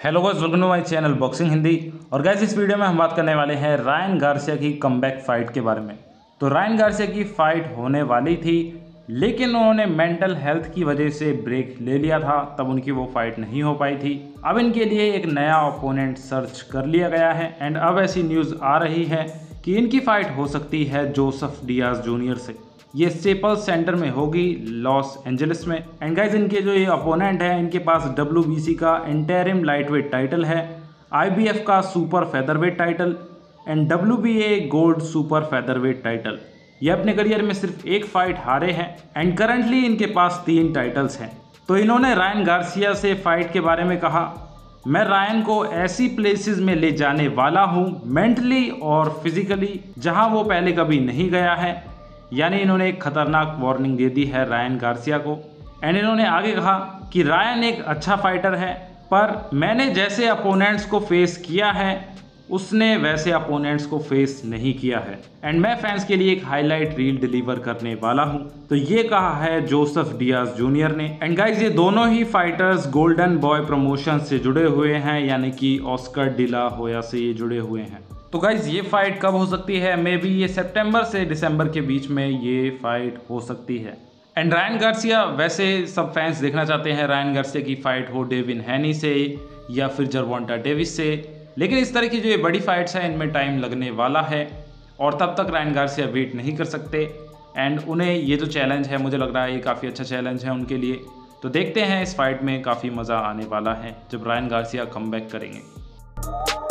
Hello guys welcome to my channel boxing Hindi और guys इस video में हम बात करने वाले हैं रायन गार्सिया की कमबैक फाइट के बारे में। तो रायन गार्सिया की फाइट होने वाली थी, लेकिन उन्होंने मेंटल हेल्थ की वजह से ब्रेक ले लिया था, तब उनकी वो फाइट नहीं हो पाई थी। अब इनके लिए एक नया ओपोनेंट सर्च कर लिया गया है एंड अब ऐसी न्यूज़ आ रही है कि इनकी फाइट हो सकती है जोसफ डियाज जूनियर से। ये स्टेपल सेंटर में होगी लॉस एंजलिस में। एंड गाइज़ इनके जो ये अपोनेंट है, इनके पास डब्ल्यूबीसी का इंटेरिम लाइटवेट टाइटल है आईबीएफ का super featherweight title and WBA gold super featherweight title ये अपने करियर में सिर्फ़ एक फाइट हारे हैं एंड करंटली इनके पास तीन टाइटल्स हैं। तो इन्होंने रायन गार्सिया से फाइट के बारे में कहा, मैं रायन को ऐसी प्लेसेस में ले जाने वाला हूँ मेंटली और फिजिकली जहाँ वो पहले कभी नहीं गया है। यानी इन्होंने एक खतरनाक वार्निंग दे दी है रायन गार्सिया को। एंड इन्होंने आगे कहा कि रायन एक अच्छा फाइटर है, पर मैंने जैसे अपोनेंट्स को फेस किया है, उसने वैसे अपोनेंट्स को फेस नहीं किया है। एंड मैं फैंस के लिए एक हाईलाइट रील डिलीवर करने वाला हूँ। तो ये कहा है जोसेफ डियाज जूनियर ने। एंड गाइज़ ये दोनों ही फाइटर्स गोल्डन बॉय प्रमोशन से जुड़े हुए हैं, यानी कि ऑस्कर डिला होया से ये जुड़े हुए हैं। तो गाइज़ ये फाइट कब हो सकती है? मे बी ये सितंबर से दिसंबर के बीच में ये फाइट हो सकती है। एंड रायन गार्सिया वैसे सब फैंस देखना चाहते हैं रायन गार्सिया की फाइट हो डेविन हैनी से या फिर जरवॉन्टा डेविस से। लेकिन इस तरह की जो ये बड़ी फाइट्स हैं, इनमें टाइम लगने वाला है और तब तक रायन गार्सिया वेट नहीं कर सकते। एंड उन्हें ये जो चैलेंज है, मुझे लग रहा है ये काफ़ी अच्छा चैलेंज है उनके लिए। तो देखते हैं इस फाइट में काफ़ी मज़ा आने वाला है जब रायन गार्सिया कम करेंगे।